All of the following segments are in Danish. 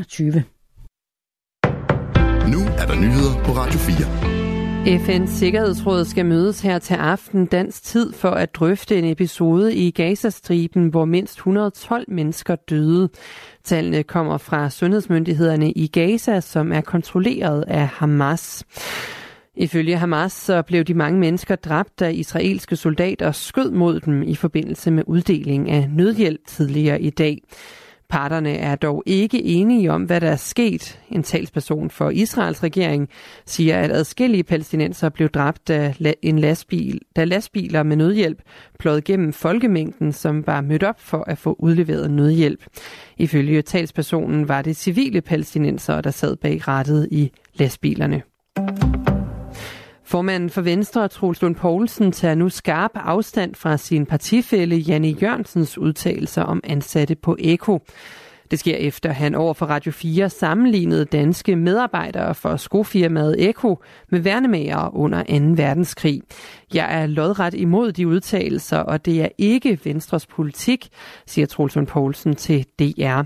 20. Nu er der nyheder på Radio 4. FN's Sikkerhedsråd skal mødes her til aften dansk tid for at drøfte en episode i Gazastriben, hvor mindst 112 mennesker døde. Tallene kommer fra sundhedsmyndighederne i Gaza, som er kontrolleret af Hamas. Ifølge Hamas så blev de mange mennesker dræbt, da israelske soldater skød mod dem i forbindelse med uddeling af nødhjælp tidligere i dag. Parterne er dog ikke enige om, hvad der er sket. En talsperson for Israels regering siger, at adskillige palæstinenser blev dræbt, da, en lastbil, da lastbiler med nødhjælp pløjede gennem folkemængden, som var mødt op for at få udleveret nødhjælp. Ifølge talspersonen var det civile palæstinenser, der sad bag rattet i lastbilerne. Formanden for Venstre, Troels Lund Poulsen, tager nu skarp afstand fra sin partifælle Janne Jørgensens udtalelser om ansatte på Eko. Det sker efter han over for Radio 4 sammenlignede danske medarbejdere for skofirmaet Eko med værnemager under 2. verdenskrig. Jeg er lodret imod de udtalelser, og det er ikke Venstres politik, siger Troels Lund Poulsen til DR.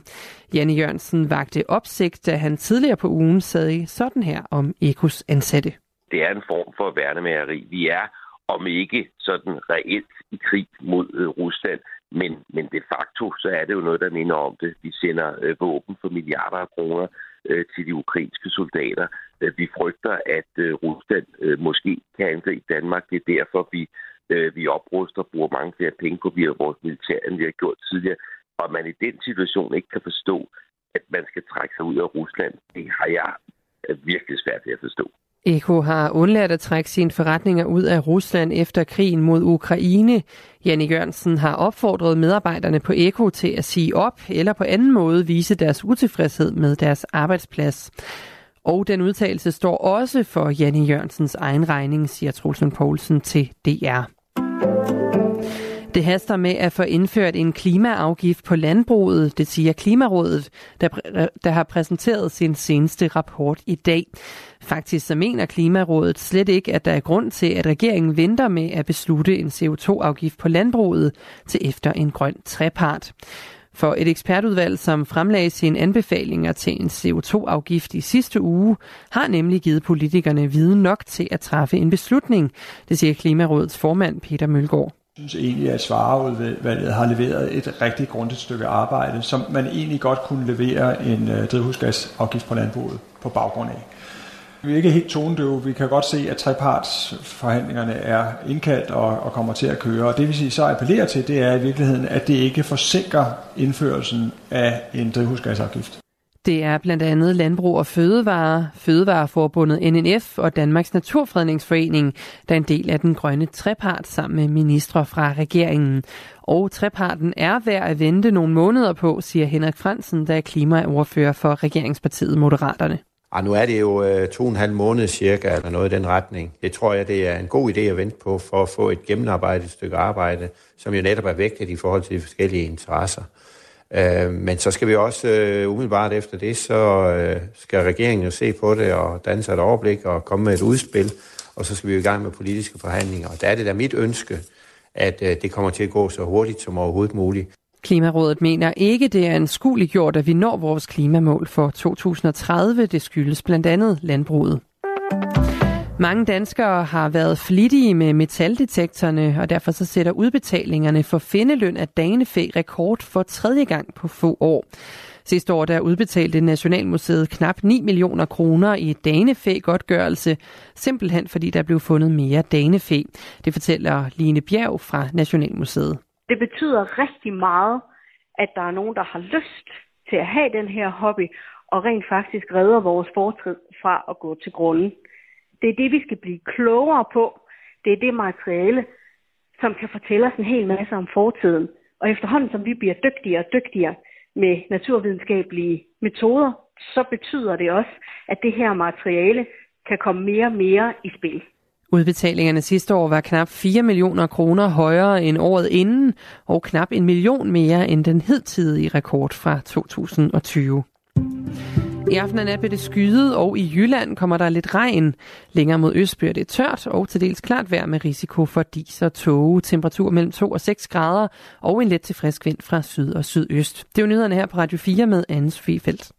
Janne Jørgensen vagte opsigt, da han tidligere på ugen sagde sådan her om Ekos ansatte det er en form for værnemageri. Vi er, om ikke sådan reelt i krig mod øh, Rusland, men, men de facto, så er det jo noget, der minder om det. Vi sender øh, våben for milliarder af kroner øh, til de ukrainske soldater. Øh, vi frygter, at øh, Rusland øh, måske kan angribe Danmark. Det er derfor, vi, øh, vi opruster og bruger mange flere penge på via vores militær, end vi har gjort tidligere. Og man i den situation ikke kan forstå, at man skal trække sig ud af Rusland, det har jeg øh, virkelig svært ved at forstå. Eko har undladt at trække sine forretninger ud af Rusland efter krigen mod Ukraine. Janne Jørgensen har opfordret medarbejderne på Eko til at sige op eller på anden måde vise deres utilfredshed med deres arbejdsplads. Og den udtalelse står også for Janne Jørgensens egen regning, siger Trulsund Poulsen til DR. Det haster med at få indført en klimaafgift på landbruget, det siger Klimarådet, der, der har præsenteret sin seneste rapport i dag. Faktisk så mener Klimarådet slet ikke, at der er grund til, at regeringen venter med at beslutte en CO2-afgift på landbruget til efter en grøn trepart. For et ekspertudvalg, som fremlagde sine anbefalinger til en CO2-afgift i sidste uge, har nemlig givet politikerne viden nok til at træffe en beslutning, det siger Klimarådets formand Peter Mølgaard synes egentlig, at Svareudvalget har leveret et rigtig grundigt stykke arbejde, som man egentlig godt kunne levere en uh, drivhusgasafgift på landbruget på baggrund af. Vi er ikke helt tonedøve. Vi kan godt se, at trepartsforhandlingerne er indkaldt og, og kommer til at køre. Og det vi så appellerer til, det er i virkeligheden, at det ikke forsinker indførelsen af en drivhusgasafgift. Det er blandt andet Landbrug og Fødevare, Fødevareforbundet NNF og Danmarks Naturfredningsforening, der er en del af den grønne trepart sammen med ministre fra regeringen. Og treparten er værd at vente nogle måneder på, siger Henrik Fransen, der er klimaordfører for regeringspartiet Moderaterne. Og nu er det jo øh, to og en halv måned cirka, eller noget i den retning. Det tror jeg, det er en god idé at vente på, for at få et gennemarbejdet stykke arbejde, som jo netop er vægtet i forhold til de forskellige interesser. Øh, men så skal vi også øh, umiddelbart efter det, så øh, skal regeringen jo se på det og danne sig et overblik og komme med et udspil, og så skal vi jo i gang med politiske forhandlinger. Og der er det da mit ønske, at øh, det kommer til at gå så hurtigt som overhovedet muligt. Klimarådet mener ikke, det er en gjort, at vi når vores klimamål for 2030. Det skyldes blandt andet landbruget. Mange danskere har været flittige med metaldetektorerne, og derfor så sætter udbetalingerne for findeløn af Danefæ rekord for tredje gang på få år. Sidste år der udbetalte Nationalmuseet knap 9 millioner kroner i danefæ-godtgørelse, simpelthen fordi der blev fundet mere danefæ. Det fortæller Line Bjerg fra Nationalmuseet. Det betyder rigtig meget, at der er nogen, der har lyst til at have den her hobby, og rent faktisk redder vores fortid fra at gå til grunden. Det er det, vi skal blive klogere på. Det er det materiale, som kan fortælle os en hel masse om fortiden. Og efterhånden, som vi bliver dygtigere og dygtigere med naturvidenskabelige metoder, så betyder det også, at det her materiale kan komme mere og mere i spil. Udbetalingerne sidste år var knap 4 millioner kroner højere end året inden, og knap en million mere end den hidtidige rekord fra 2020. I aften og nat bliver det skyet, og i Jylland kommer der lidt regn. Længere mod øst bliver det tørt og til dels klart vejr med risiko for dis og tåge. Temperatur mellem 2 og 6 grader og en let til frisk vind fra syd og sydøst. Det er jo nyhederne her på Radio 4 med Anne Svefeldt.